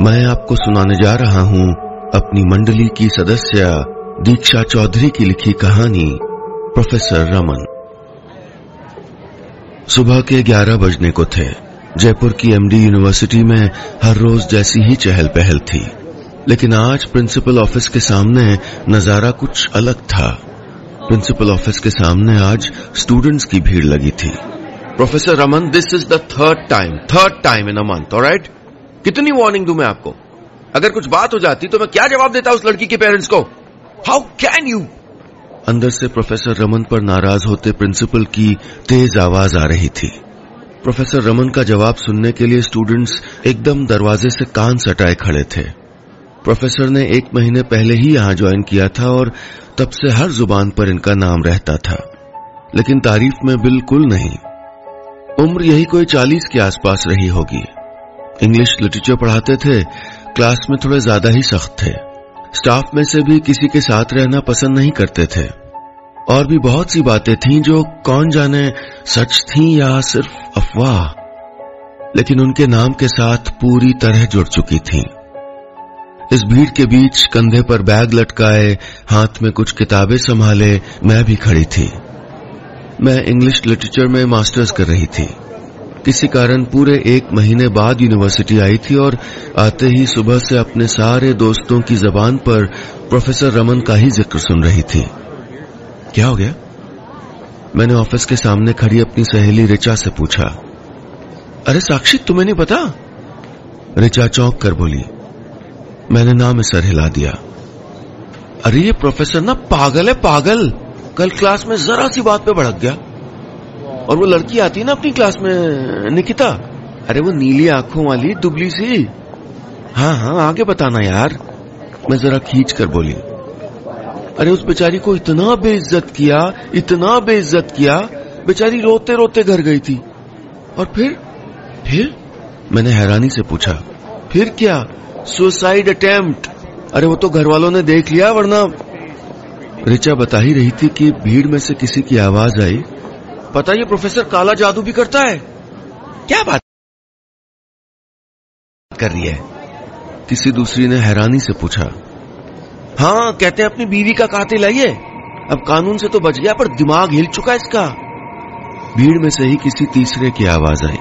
मैं आपको सुनाने जा रहा हूँ अपनी मंडली की सदस्य दीक्षा चौधरी की लिखी कहानी, प्रोफेसर रमन। सुबह के 11 बजने को थे। जयपुर की एमडी यूनिवर्सिटी में हर रोज जैसी ही चहल पहल थी। लेकिन आज प्रिंसिपल ऑफ़िस के सामने नज़ारा कुछ अलग था। प्रिंसिपल ऑफ़िस के सामने आज स्टूडेंट्स की भीड़ लगी थी। Professor Raman this is the third time third time in a month right कितनी वार्निंग दू मैं आपको? अगर कुछ बात हो जाती तो मैं क्या जवाब देता उस लड़की के पेरेंट्स को? हाउ कैन यू अंदर से प्रोफेसर रमन पर नाराज़ होते प्रिंसिपल की तेज आवाज़ आ रही थी। प्रोफेसर रमन का जवाब सुनने के लिए स्टूडेंट्स एकदम दरवाजे से कान सटाए खड़े थे। प्रोफेसर ने एक महीने पहले ही यहाँ ज्वाइन किया था और तब से हर ज़ुबान पर इनका नाम रहता था। लेकिन तारीफ़ में बिल्कुल नहीं। उम्र यही कोई चालीस के आसपास रही होगी। इंग्लिश लिटरेचर पढ़ाते थे क्लास में थोड़े ज़्यादा ही सख्त थे। स्टाफ में से भी किसी के साथ रहना पसंद नहीं करते थे। और भी बहुत सी बातें थीं जो कौन जाने सच थीं या सिर्फ़ अफवाह। लेकिन उनके नाम के साथ पूरी तरह जुड़ चुकी थीं। इस भीड़ के बीच कंधे पर बैग लटकाए, हाथ में कुछ किताबें संभाले, मैं भी खड़ी थी। मैं इंग्लिश लिटरेचर में मास्टर्स कर रही थी। किसी कारण पूरे एक महीने बाद यूनिवर्सिटी आई थी और आते ही सुबह से अपने सारे दोस्तों की जबान पर प्रोफेसर रमन का ही ज़िक्र सुन रही थी। क्या हो गया? मैंने ऑफ़िस के सामने खड़ी अपनी सहेली रिचा से पूछा अरे साक्षी तुम्हें नहीं पता? रिचा चौंक कर बोली मैंने नाम सर हिला दिया। अरे ये प्रोफेसर ना पागल है पागल। कल क्लास में जरा सी बात पे भड़क गया। और वो लड़की आती है ना अपनी क्लास में, निकिता। अरे वो नीली आँखों वाली, दुबली सी। हाँ हाँ आगे बताना यार। मैं जरा खींच कर बोली। अरे उस बेचारी को इतना बेइज्जत किया, इतना बेइज्जत किया। बेचारी रोते रोते घर गई थी। और फिर फिर मैंने हैरानी से पूछा, फिर क्या? सुसाइड अटेम्प्ट अरे वो तो घर वालों ने देख लिया, वरना रिचा बता ही रही थी कि भीड़ में से किसी की आवाज़ आई पता ये प्रोफेसर काला जादू भी करता है? क्या बात कर रही है? किसी दूसरी ने हैरानी से पूछा। हाँ कहते हैं अपनी बीवी का कातिल ये। अब कानून से तो बच गया, पर दिमाग हिल चुका इसका। भीड़ में से ही किसी तीसरे की आवाज़ आई।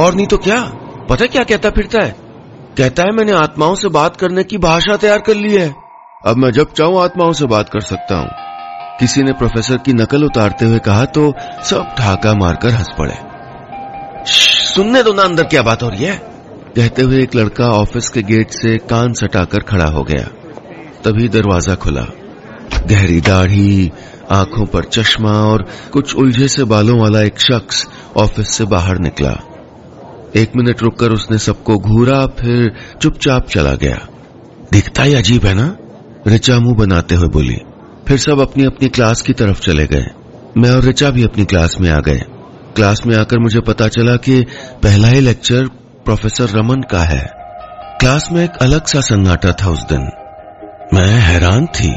और नहीं तो क्या? पता क्या कहता फिरता है? कहता है, मैंने आत्माओं से बात करने की भाषा तैयार कर ली है। अब मैं जब चाहूँ, आत्माओं से बात कर सकता हूँ। किसी ने प्रोफेसर की नकल उतारते हुए कहा तो सब ठाका मारकर हंस पड़े। सुनने दो ना अंदर क्या बात हो रही है? कहते हुए एक लड़का ऑफ़िस के गेट से कान सटाकर खड़ा हो गया। तभी दरवाज़ा खुला। गहरी दाढ़ी, आँखों पर चश्मा और कुछ उलझे से बालों वाला एक शख्स ऑफ़िस से बाहर निकला। एक मिनट रुककर उसने सबको घूरा, फिर चुपचाप चला गया। दिखता ही अजीब है ना? रिचा मुँह बनाते हुए बोली। फिर सब अपनी अपनी क्लास की तरफ़ चले गए। मैं और रिचा भी अपनी क्लास में आ गए। क्लास में आकर मुझे पता चला कि पहला ही लेक्चर प्रोफेसर रमन का है। क्लास में एक अलग सा सन्नाटा था उस दिन। मैं हैरान थी।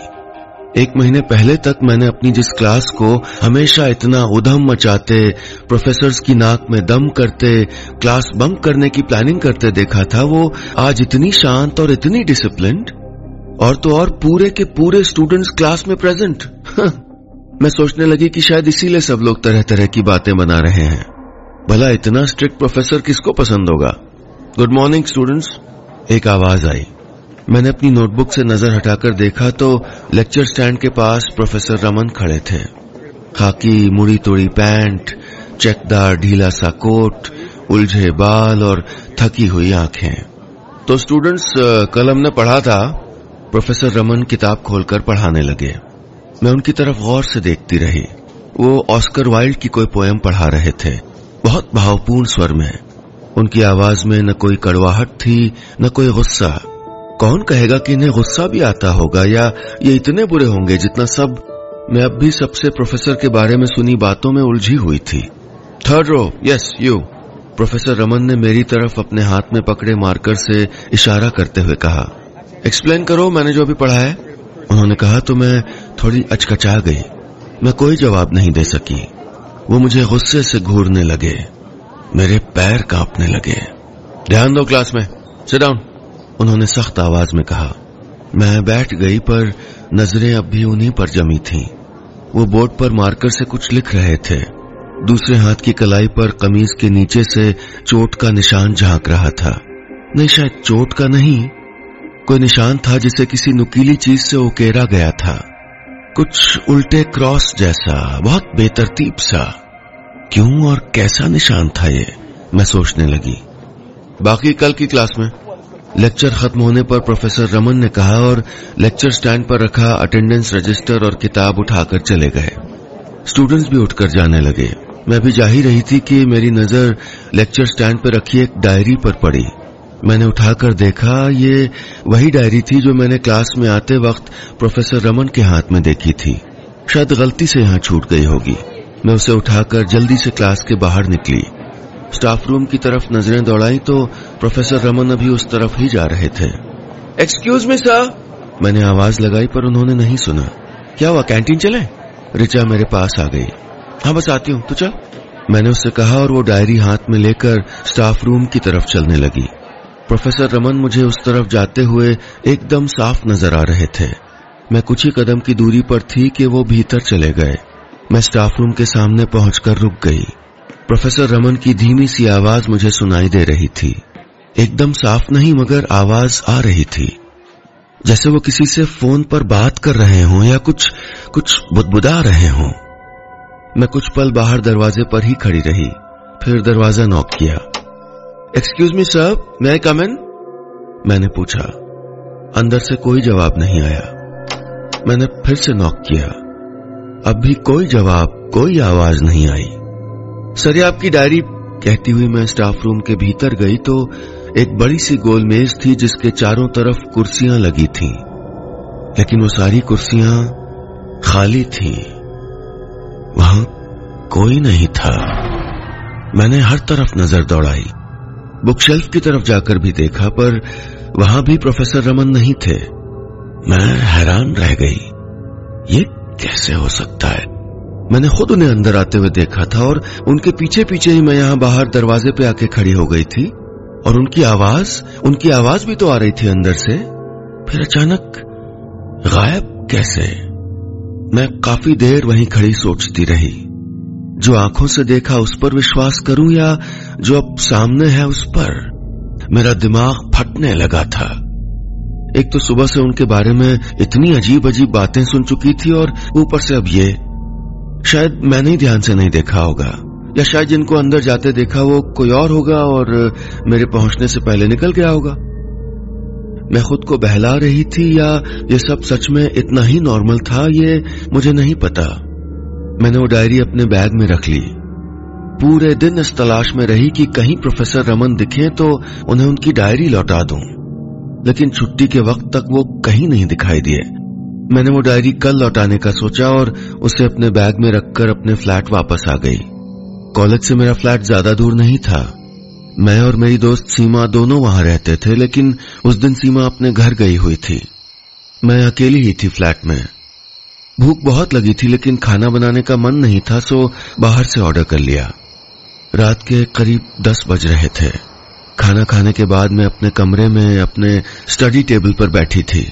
एक महीने पहले तक मैंने अपनी जिस क्लास को हमेशा इतना उधम मचाते प्रोफेसर की नाक में दम करते, क्लास बंक करने की प्लानिंग करते देखा था, वो आज इतनी शांत और इतनी डिसिप्लिन्ड और तो और पूरे के पूरे स्टूडेंट्स क्लास में प्रेजेंट मैं सोचने लगी कि शायद इसीलिए सब लोग तरह तरह की बातें बना रहे हैं। भला इतना स्ट्रिक्ट प्रोफेसर किसको पसंद होगा? गुड मॉर्निंग स्टूडेंट्स एक आवाज़ आई। मैंने अपनी नोटबुक से नज़र हटाकर देखा तो लेक्चर स्टैंड के पास प्रोफेसर रमन खड़े थे। खाकी, मुड़ी तोड़ी पैंट, चेकदार ढीला सा कोट, उलझे बाल और थकी हुई आँखें। तो स्टूडेंट्स कल हमने पढ़ा था प्रोफेसर रमन किताब खोलकर पढ़ाने लगे। मैं उनकी तरफ़ गौर से देखती रही। वो ऑस्कर वाइल्ड की कोई पोयम पढ़ा रहे थे। बहुत भावपूर्ण स्वर में। उनकी आवाज़ में न कोई कड़वाहट थी, न कोई गुस्सा। कौन कहेगा कि इन्हें गुस्सा भी आता होगा या ये इतने बुरे होंगे जितना सब मैं अब भी सबसे प्रोफेसर के बारे में सुनी बातों में उलझी हुई थी। Third row yes you professor Raman ने मेरी तरफ़ अपने हाथ में पकड़े मार्कर से इशारा करते हुए कहा। एक्सप्लेन करो, मैंने जो अभी पढ़ा है। उन्होंने कहा तो मैं थोड़ी अचकचा गई। मैं कोई जवाब नहीं दे सकी। वो मुझे गुस्से से घूरने लगे। मेरे पैर कांपने लगे। ध्यान दो क्लास में। सिट डाउन उन्होंने सख्त आवाज़ में कहा। मैं बैठ गई, पर नज़रें अब भी उन्हीं पर जमी थीं। वो बोर्ड पर मार्कर से कुछ लिख रहे थे। दूसरे हाथ की कलाई पर कमीज के नीचे से चोट का निशान झाँक रहा था। नहीं, शायद चोट का नहीं। कोई निशान था जिसे किसी नुकीली चीज़ से उकेरा गया था। कुछ उल्टे क्रॉस जैसा, बहुत बेतरतीब सा। क्यों और कैसा निशान था ये? मैं सोचने लगी। बाकी कल की क्लास में। लेक्चर खत्म होने पर प्रोफेसर रमन ने कहा और लेक्चर स्टैंड पर रखा अटेंडेंस रजिस्टर और किताब उठाकर चले गए। स्टूडेंट्स भी उठकर जाने लगे। मैं भी जा ही रही थी कि मेरी नज़र लेक्चर स्टैंड पर रखी एक डायरी पर पड़ी। मैंने उठाकर देखा ये वही डायरी थी जो मैंने क्लास में आते वक्त प्रोफेसर रमन के हाथ में देखी थी। शायद गलती से यहाँ छूट गई होगी। मैं उसे उठाकर जल्दी से क्लास के बाहर निकली। स्टाफ रूम की तरफ़ नज़रें दौड़ाई तो प्रोफेसर रमन अभी उस तरफ़ ही जा रहे थे। एक्सक्यूज मी सर मैंने आवाज़ लगाई पर उन्होंने नहीं सुना। क्या हुआ कैंटीन चले? रिचा मेरे पास आ गई। हाँ बस आती हूँ तो चल। मैंने उससे कहा और वो डायरी हाथ में लेकर स्टाफ रूम की तरफ़ चलने लगी। प्रोफेसर रमन मुझे उस तरफ़ जाते हुए एकदम साफ़ नज़र आ रहे थे। मैं कुछ ही कदम की दूरी पर थी कि वो भीतर चले गए। मैं स्टाफ रूम के सामने पहुंचकर रुक गई। प्रोफेसर रमन की धीमी सी आवाज़ मुझे सुनाई दे रही थी। एकदम साफ़ नहीं, मगर आवाज़ आ रही थी। जैसे वो किसी से फ़ोन पर बात कर रहे हों या कुछ कुछ बुदबुदा रहे हों। मैं कुछ पल बाहर दरवाजे पर ही खड़ी रही। फिर दरवाज़ा नॉक किया। एक्सक्यूज मी सर मैं कम इन मैंने पूछा। अंदर से कोई जवाब नहीं आया। मैंने फिर से नॉक किया। अब भी कोई जवाब कोई आवाज़ नहीं आई। सर आपकी डायरी कहती हुई मैं स्टाफ रूम के भीतर गई तो एक बड़ी सी गोल मेज थी जिसके चारों तरफ़ कुर्सियाँ लगी थीं, लेकिन वो सारी कुर्सियाँ खाली थीं। वहाँ कोई नहीं था। मैंने हर तरफ़ नज़र दौड़ाई। बुकशेल्फ की तरफ़ जाकर भी देखा, पर वहाँ भी प्रोफेसर रमन नहीं थे। मैं हैरान रह गई। ये कैसे हो सकता है? मैंने खुद उन्हें अंदर आते हुए देखा था और उनके पीछे पीछे ही मैं यहाँ बाहर दरवाजे पे आके खड़ी हो गई थी। और उनकी आवाज़ उनकी आवाज़ भी तो आ रही थी अंदर से। फिर अचानक गायब कैसे? मैं काफ़ी देर वहीं खड़ी सोचती रही। जो आँखों से देखा उस पर विश्वास करूँ या जो अब सामने है उस पर? मेरा दिमाग फटने लगा था। एक तो सुबह से उनके बारे में इतनी अजीब अजीब बातें सुन चुकी थी और ऊपर से अब ये। शायद मैंने ही ध्यान से नहीं देखा होगा, या शायद जिनको अंदर जाते देखा वो कोई और होगा और मेरे पहुँचने से पहले निकल गया होगा। मैं खुद को बहला रही थी या ये सब सच में इतना ही नॉर्मल था, ये मुझे नहीं पता। मैंने वो डायरी अपने बैग में रख ली। पूरे दिन इस तलाश में रही कि कहीं प्रोफेसर रमन दिखे तो उन्हें उनकी डायरी लौटा दूँ। लेकिन छुट्टी के वक्त तक वो कहीं नहीं दिखाई दिए। मैंने वो डायरी कल लौटाने का सोचा और उसे अपने बैग में रखकर अपने फ्लैट वापस आ गई। कॉलेज से मेरा फ्लैट ज़्यादा दूर नहीं था। मैं और मेरी दोस्त सीमा दोनों वहाँ रहते थे, लेकिन उस दिन सीमा अपने घर गई हुई थी। मैं अकेली ही थी फ्लैट में। भूख बहुत लगी थी, लेकिन खाना बनाने का मन नहीं था, सो बाहर से ऑर्डर कर लिया। रात के करीब दस बज रहे थे। खाना खाने के बाद मैं अपने कमरे में, अपने स्टडी टेबल पर बैठी थी।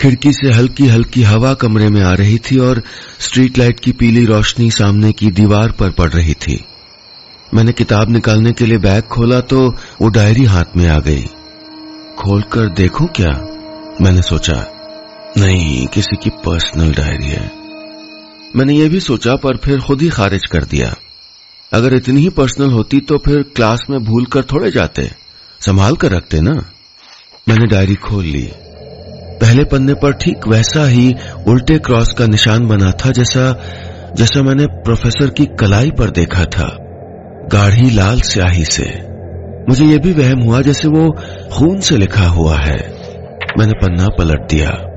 खिड़की से हल्की हल्की हवा कमरे में आ रही थी और स्ट्रीट लाइट की पीली रोशनी सामने की दीवार पर पड़ रही थी। मैंने किताब निकालने के लिए बैग खोला तो वो डायरी हाथ में आ गई। खोलकर देखूँ क्या? मैंने सोचा नहीं, किसी की पर्सनल डायरी है। मैंने ये भी सोचा, पर फिर खुद ही खारिज कर दिया। अगर इतनी ही पर्सनल होती तो फिर क्लास में भूल कर थोड़े जाते। संभाल कर रखते ना। मैंने डायरी खोल ली। पहले पन्ने पर ठीक वैसा ही उल्टे क्रॉस का निशान बना था, जैसा जैसा मैंने प्रोफेसर की कलाई पर देखा था। गाढ़ी लाल स्याही से। मुझे यह भी वहम हुआ जैसे वो खून से लिखा हुआ है। मैंने पन्ना पलट दिया।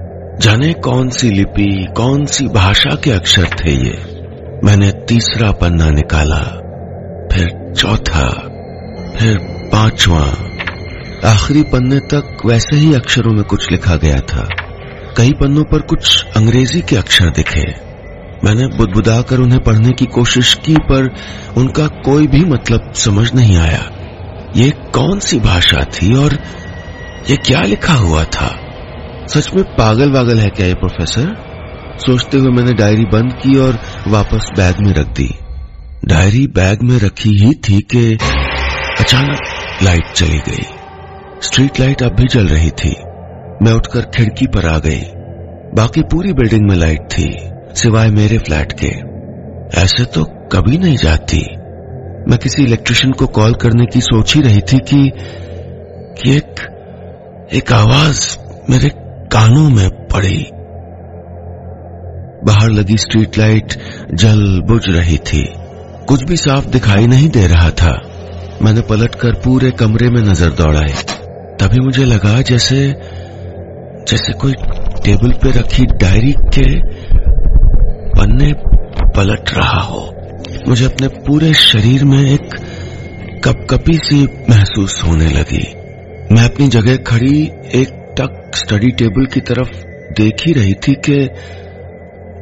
जाने कौन सी लिपि, कौन सी भाषा के अक्षर थे ये? मैंने तीसरा पन्ना निकाला, फिर चौथा, फिर पांचवा। आखिरी पन्ने तक वैसे ही अक्षरों में कुछ लिखा गया था। कई पन्नों पर कुछ अंग्रेज़ी के अक्षर दिखे। मैंने बुदबुदा कर उन्हें पढ़ने की कोशिश की, पर उनका कोई भी मतलब समझ नहीं आया। ये कौन सी भाषा थी और ये क्या लिखा हुआ था? सच में पागल वागल है क्या ये प्रोफेसर सोचते हुए मैंने डायरी बंद की और वापस बैग में रख दी। डायरी बैग में रखी ही थी कि अचानक लाइट चली गई। स्ट्रीट लाइट अब भी जल रही थी। मैं उठकर खिड़की पर आ गई। बाकी पूरी बिल्डिंग में लाइट थी सिवाय मेरे फ्लैट के। ऐसे तो कभी नहीं जाती। मैं किसी इलेक्ट्रिशियन को कॉल करने की सोच ही रही थी कि, कि एक एक आवाज़ मेरे कानों में पड़ी। बाहर लगी स्ट्रीट लाइट जल बुझ रही थी। कुछ भी साफ़ दिखाई नहीं दे रहा था। मैंने पलटकर पूरे कमरे में नज़र दौड़ाई। तभी मुझे लगा जैसे जैसे कोई टेबल पे रखी डायरी के पन्ने पलट रहा हो। मुझे अपने पूरे शरीर में एक कपकपी सी महसूस होने लगी। मैं अपनी जगह खड़ी एक स्टडी टेबल की तरफ़ देख ही रही थी कि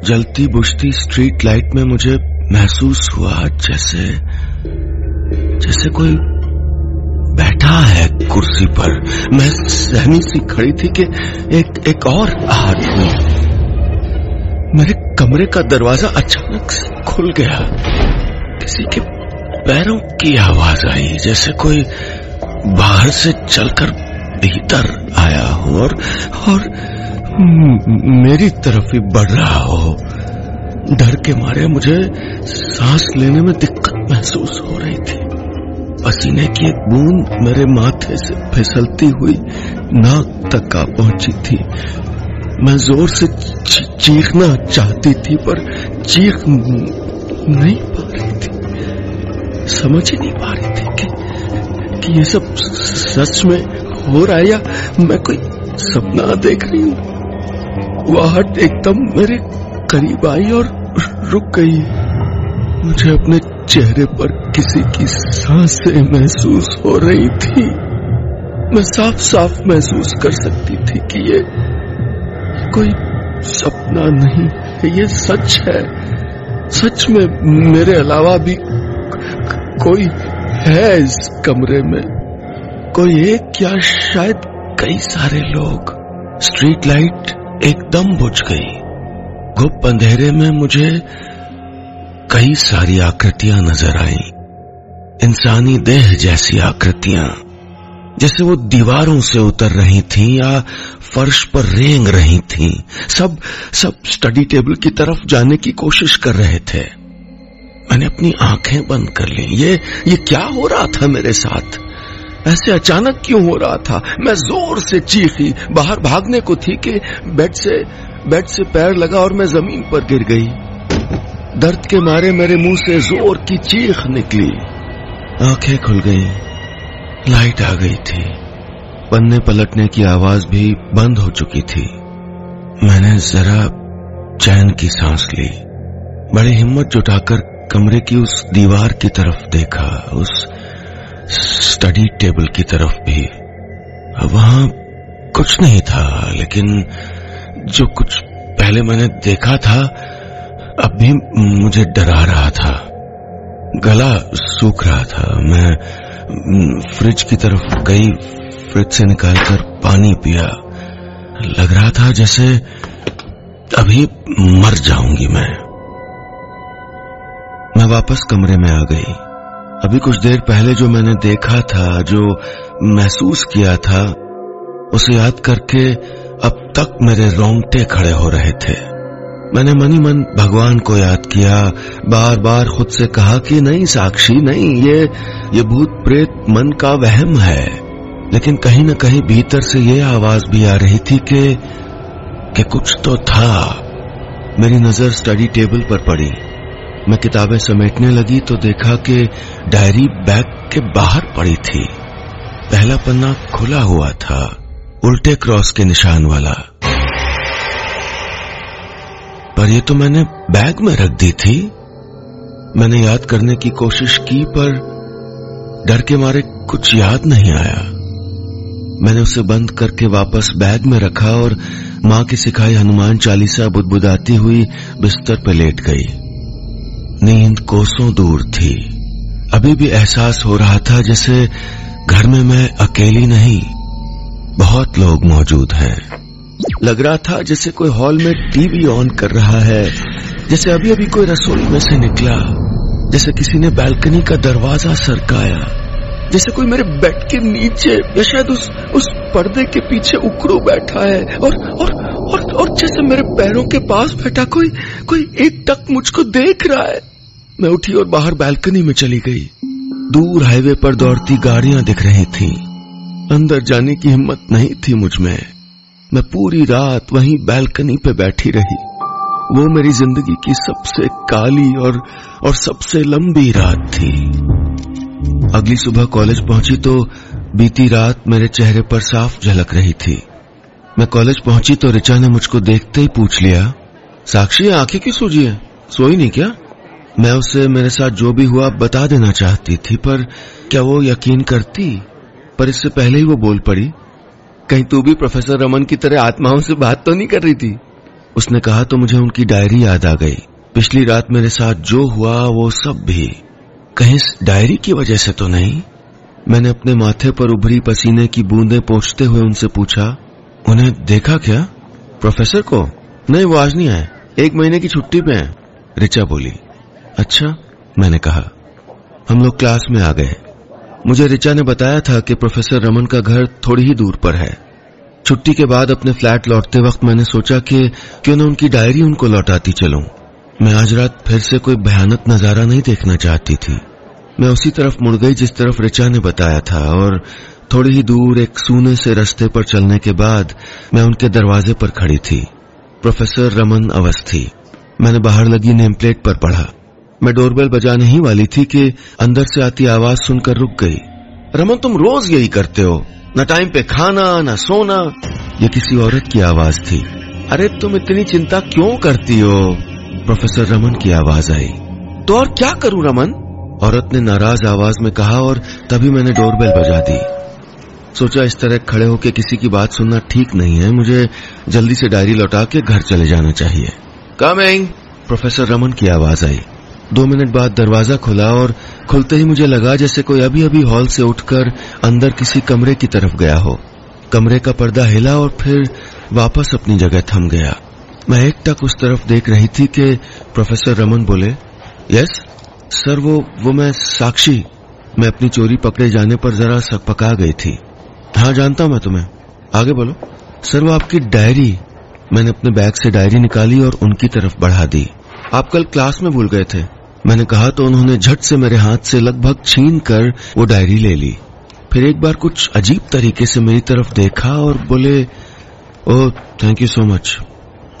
जलती बुझती स्ट्रीट लाइट में मुझे महसूस हुआ जैसे जैसे कोई बैठा है कुर्सी पर। मैं सहमी सी खड़ी थी कि एक एक और आदमी मेरे कमरे का दरवाज़ा अचानक से खुल गया। किसी के पैरों की आवाज़ आई, जैसे कोई बाहर से चलकर भीतर आया हो और और मेरी तरफ़ ही बढ़ रहा हो। डर के मारे मुझे सांस लेने में दिक्कत महसूस हो रही थी। पसीने की एक बूंद मेरे माथे से फिसलती हुई नाक तक आ पहुँची थी। मैं ज़ोर से चीखना चाहती थी पर चीख नहीं पा रही थी। समझ ही नहीं पा रही थी कि, कि ये सब सच में हो रहा है या मैं कोई सपना देख रही हूँ? आहट एकदम मेरे करीब आई और रुक गई। मुझे अपने चेहरे पर किसी की साँसें महसूस हो रही थी। मैं साफ़ साफ़ महसूस कर सकती थी कि ये कोई सपना नहीं है, ये सच है। सच में मेरे अलावा भी कोई है इस कमरे में? कोई एक या शायद कई सारे लोग स्ट्रीट लाइट एकदम बुझ गई। गुप्त अंधेरे में मुझे कई सारी आकृतियाँ नज़र आई। इंसानी देह जैसी आकृतियाँ, जैसे वो दीवारों से उतर रही थीं या फर्श पर रेंग रही थीं। सब सब स्टडी टेबल की तरफ़ जाने की कोशिश कर रहे थे। मैंने अपनी आँखें बंद कर ली। ये ये क्या हो रहा था मेरे साथ? ऐसे अचानक क्यों हो रहा था? मैं ज़ोर से चीखी बाहर भागने को थी कि बेड से बेड से पैर लगा और मैं ज़मीन पर गिर गई। दर्द के मारे मेरे मुँह से ज़ोर की चीख निकली। आँखें खुल गईं, लाइट आ गई थी। पन्ने पलटने की आवाज़ भी बंद हो चुकी थी। मैंने जरा चैन की सांस ली। बड़ी हिम्मत जुटाकर कमरे की उस दीवार की तरफ़ देखा उस स्टडी टेबल की तरफ़ भी। वहाँ कुछ नहीं था, लेकिन जो कुछ पहले मैंने देखा था, अब भी मुझे डरा रहा था। गला सूख रहा था। मैं फ्रिज की तरफ़ गई, फ्रिज से निकालकर पानी पिया। लग रहा था जैसे अभी मर जाऊँगी मैं। मैं वापस कमरे में आ गई। अभी कुछ देर पहले जो मैंने देखा था, जो महसूस किया था, उसे याद करके अब तक मेरे रोंगटे खड़े हो रहे थे। मैंने मनी मन भगवान को याद किया बार बार खुद से कहा कि नहीं साक्षी, नहीं, ये ये भूत प्रेत मन का वहम है। लेकिन कहीं न कहीं भीतर से ये आवाज़ भी आ रही थी कि कि कुछ तो था। मेरी नज़र स्टडी टेबल पर पड़ी। मैं किताबें समेटने लगी तो देखा कि डायरी बैग के बाहर पड़ी थी। पहला पन्ना खुला हुआ था, उल्टे क्रॉस के निशान वाला। पर ये तो मैंने बैग में रख दी थी। मैंने याद करने की कोशिश की, पर डर के मारे कुछ याद नहीं आया। मैंने उसे बंद करके वापस बैग में रखा और माँ की सिखाई हनुमान चालीसा बुदबुदाती हुई बिस्तर पर लेट गई। नींद कोसों दूर थी। अभी भी एहसास हो रहा था जैसे घर में मैं अकेली नहीं बहुत लोग मौजूद हैं। लग रहा था जैसे कोई हॉल में टीवी ऑन कर रहा है जैसे अभी अभी कोई रसोई में से निकला जैसे किसी ने बालकनी का दरवाज़ा सरकाया जैसे कोई मेरे बेड के नीचे या शायद उस उस पर्दे के पीछे उखड़ू बैठा है और और और, और जैसे मेरे पैरों के पास बैठा कोई कोई एक टक मुझको देख रहा है। मैं उठी और बाहर बालकनी में चली गई। दूर हाईवे पर दौड़ती गाड़ियाँ दिख रही थीं। अंदर जाने की हिम्मत नहीं थी मुझमें। मैं पूरी रात वहीं बालकनी पे बैठी रही। वो मेरी ज़िंदगी की सबसे काली और और सबसे लंबी रात थी। अगली सुबह कॉलेज पहुँची तो बीती रात मेरे चेहरे पर साफ़ झलक रही थी। मैं कॉलेज पहुँची तो रिचा ने मुझको देखते ही पूछ लिया, साक्षी, आँखें क्यों सूझी है? सोई नहीं क्या? मैं उसे मेरे साथ जो भी हुआ बता देना चाहती थी, पर क्या वो यकीन करती? पर इससे पहले ही वो बोल पड़ी, कहीं तू भी प्रोफेसर रमन की तरह आत्माओं से बात तो नहीं कर रही थी? उसने कहा तो मुझे उनकी डायरी याद आ गई। पिछली रात मेरे साथ जो हुआ, वो सब भी। कहीं डायरी की वजह से तो नहीं? मैंने अपने माथे पर उभरी पसीने की बूंदें पोछते हुए उनसे पूछा, उन्हें देखा क्या? प्रोफेसर को? नहीं, वो आज नहीं आए। एक महीने की छुट्टी पे हैं, रिचा बोली। अच्छा मैंने कहा, हम लोग क्लास में आ गए मुझे रिचा ने बताया था कि प्रोफेसर रमन का घर थोड़ी ही दूर पर है। छुट्टी के बाद अपने फ्लैट लौटते वक्त मैंने सोचा कि क्यों न उनकी डायरी उनको लौटाती चलूँ। मैं आज रात फिर से कोई भयानक नज़ारा नहीं देखना चाहती थी। मैं उसी तरफ़ मुड़ गई जिस तरफ़ रिचा ने बताया था और थोड़ी ही दूर एक सूने से रास्ते पर चलने के बाद मैं उनके दरवाजे पर खड़ी थी। प्रोफेसर रमन अवस्थी। मैंने बाहर लगी नेम प्लेट पर पढ़ा। मैं डोरबेल बजाने ही वाली थी कि अंदर से आती आवाज़ सुनकर रुक गई। रमन, तुम रोज यही करते हो। न टाइम पे खाना, न सोना। ये किसी औरत की आवाज़ थी। अरे, तुम इतनी चिंता क्यों करती हो? प्रोफेसर रमन की आवाज़ आई। तो और क्या करूँ रमन? औरत ने नाराज़ आवाज़ में कहा और तभी मैंने डोरबेल बजा दी। सोचा इस तरह खड़े होकर किसी की बात सुनना ठीक नहीं है। मुझे जल्दी से डायरी लौटा के घर चले जाना चाहिए। कमिंग! प्रोफेसर रमन की आवाज़ आई। दो मिनट बाद दरवाज़ा खुला और खुलते ही मुझे लगा जैसे कोई अभी अभी हॉल से उठकर अंदर किसी कमरे की तरफ़ गया हो। कमरे का पर्दा हिला और फिर वापस अपनी जगह थम गया। मैं एक तक उस तरफ़ देख रही थी कि प्रोफेसर रमन बोले, यस, सर, वो वो मैं, साक्षी। मैं अपनी चोरी पकड़े जाने पर जरा सकपका गई थी। हाँ जानता हूँ मैं तुम्हें। आगे बोलो। सर, वो आपकी डायरी। मैंने अपने बैग से डायरी निकाली और उनकी तरफ़ बढ़ा दी। आप कल क्लास में भूल गए थे। मैंने कहा तो उन्होंने झट से मेरे हाथ से लगभग छीन कर वो डायरी ले ली। फिर एक बार कुछ अजीब तरीके से मेरी तरफ़ देखा और बोले, oh thank you so much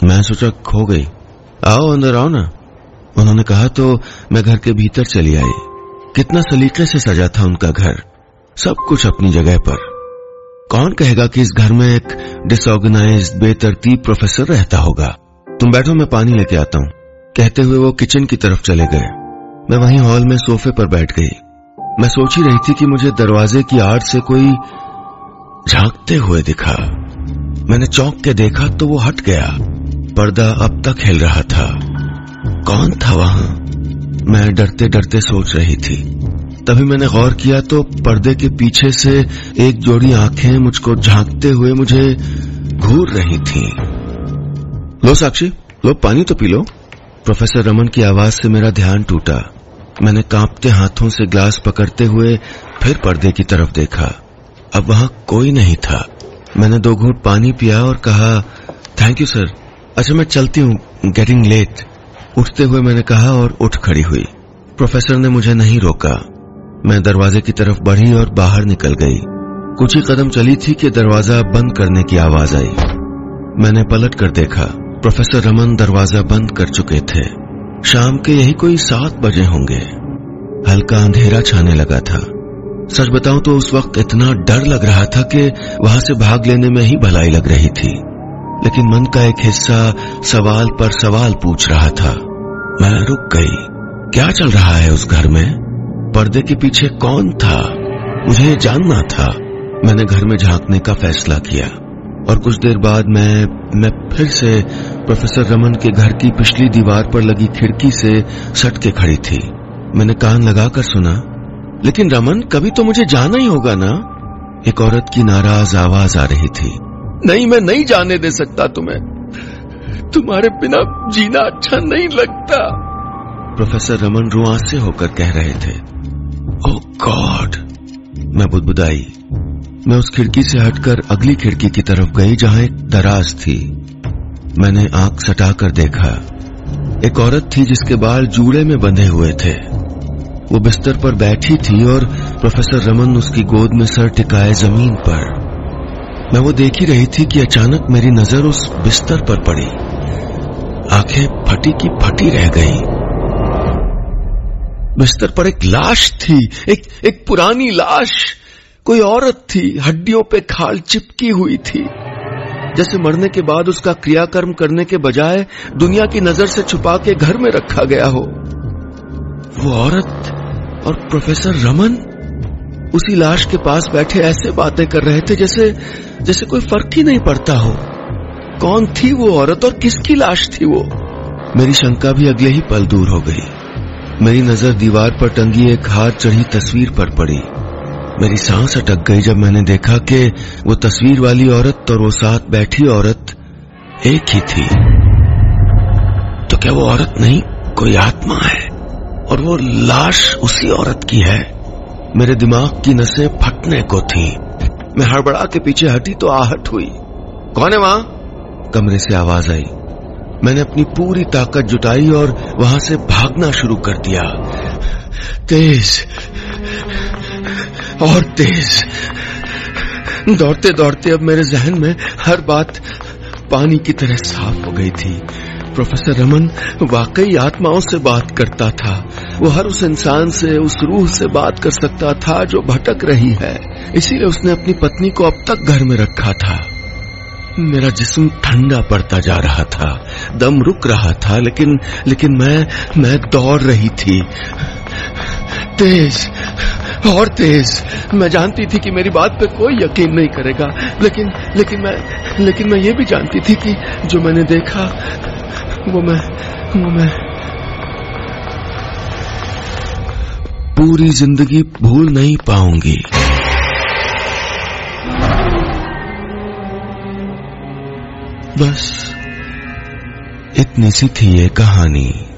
मैं सोचा, खो गई। आओ, अंदर आओ ना। उन्होंने कहा तो मैं घर के भीतर चली आई। कितना सलीके से सजा था उनका घर, सब कुछ अपनी जगह पर। कौन कहेगा कि इस घर में एक डिसऑर्गेनाइज बेतरतीब प्रोफेसर रहता होगा? तुम बैठो, मैं पानी लेके आता हूँ। कहते हुए वो किचन की तरफ़ चले गए। मैं वहीं हॉल में सोफे पर बैठ गई। मैं सोच ही रही थी कि मुझे दरवाजे की आड़ से कोई झांकते हुए दिखा। मैंने चौंक के देखा तो वो हट गया। पर्दा अब तक हिल रहा था। कौन था वहाँ? मैं डरते डरते सोच रही थी। तभी मैंने गौर किया तो पर्दे के पीछे से एक जोड़ी आँखें मुझको झांकते हुए मुझे घूर रही थीं। लो साक्षी, लो, पानी तो पी लो। प्रोफेसर रमन की आवाज़ से मेरा ध्यान टूटा। मैंने कांपते हाथों से ग्लास पकड़ते हुए फिर पर्दे की तरफ़ देखा। अब वहाँ कोई नहीं था। मैंने दो घूट पानी पिया और कहा थैंक यू सर अच्छा मैं चलती हूँ। गेटिंग लेट उठते हुए मैंने कहा और उठ खड़ी हुई। प्रोफेसर ने मुझे नहीं रोका। मैं दरवाजे की तरफ़ बढ़ी और बाहर निकल गई। कुछ ही कदम चली थी कि दरवाज़ा बंद करने की आवाज़ आई। मैंने पलट कर देखा। प्रोफेसर रमन दरवाज़ा बंद कर चुके थे। शाम के यही कोई सात बजे होंगे। हल्का अंधेरा छाने लगा था। सच बताऊँ तो उस वक्त इतना डर लग रहा था कि वहाँ से भाग लेने में ही भलाई लग रही थी। लेकिन मन का एक हिस्सा सवाल पर सवाल पूछ रहा था। मैं रुक गई। क्या चल रहा है उस घर में? पर्दे के पीछे कौन था? मुझे जानना था। मैंने घर में झांकने का फैसला किया। और कुछ देर बाद मैं मैं फिर से प्रोफेसर रमन के घर की पिछली दीवार पर लगी खिड़की से सट के खड़ी थी। मैंने कान लगाकर सुना लेकिन रमन कभी तो मुझे जाना ही होगा ना? एक औरत की नाराज़ आवाज़ आ रही थी। नहीं मैं नहीं जाने दे सकता तुम्हें। तुम्हारे बिना जीना अच्छा नहीं लगता। प्रोफेसर रमन रुआ से होकर कह रहे थे ओ गॉड मैं बुदबुदाई। मैं उस खिड़की से हटकर अगली खिड़की की तरफ़ गई जहाँ एक दराज थी। मैंने आँख सटाकर देखा। एक औरत थी जिसके बाल जूड़े में बंधे हुए थे। वो बिस्तर पर बैठी थी और प्रोफेसर रमन उसकी गोद में सर टिकाए ज़मीन पर। मैं वो देख ही रही थी कि अचानक मेरी नज़र उस बिस्तर पर पड़ी। आँखें फटी की फटी रह गई। बिस्तर पर एक लाश थी, एक एक पुरानी लाश। कोई औरत थी, हड्डियों पे खाल चिपकी हुई थी। जैसे मरने के बाद उसका क्रियाकर्म करने के बजाय दुनिया की नज़र से छुपा के घर में रखा गया हो। वो औरत और प्रोफेसर रमन उसी लाश के पास बैठे ऐसे बातें कर रहे थे जैसे जैसे कोई फ़र्क ही नहीं पड़ता हो। कौन थी वो औरत और किसकी लाश थी वो? मेरी शंका भी अगले ही पल दूर हो गई। मेरी नज़र दीवार पर टंगी एक हाथ चढ़ी तस्वीर पर पड़ी। मेरी सांस अटक गई जब मैंने देखा कि वो तस्वीर वाली औरत और वो साथ बैठी औरत एक ही थी। तो क्या वो औरत नहीं, कोई आत्मा है? और वो लाश उसी औरत की है। मेरे दिमाग की नसें फटने को थी। मैं हड़बड़ा के पीछे हटी तो आहट हुई। कौन है वहाँ? कमरे से आवाज़ आई। मैंने अपनी पूरी ताकत जुटाई और वहाँ से भागना शुरू कर दिया। तेज और तेज दौड़ते दौड़ते अब मेरे जहन में हर बात पानी की तरह साफ़ हो गई थी। प्रोफेसर रमन वाकई आत्माओं से बात करता था। वो हर उस इंसान से, उस रूह से बात कर सकता था जो भटक रही है। इसीलिए उसने अपनी पत्नी को अब तक घर में रखा था। मेरा जिस्म ठंडा पड़ता जा रहा था। दम रुक रहा था, लेकिन लेकिन मैं मैं दौड़ रही थी। तेज और तेज। मैं जानती थी कि मेरी बात पे कोई यकीन नहीं करेगा, लेकिन लेकिन मैं लेकिन मैं ये भी जानती थी कि जो मैंने देखा, वो मैं वो मैं। पूरी ज़िंदगी भूल नहीं पाऊँगी। बस, इतनी सी थी ये कहानी।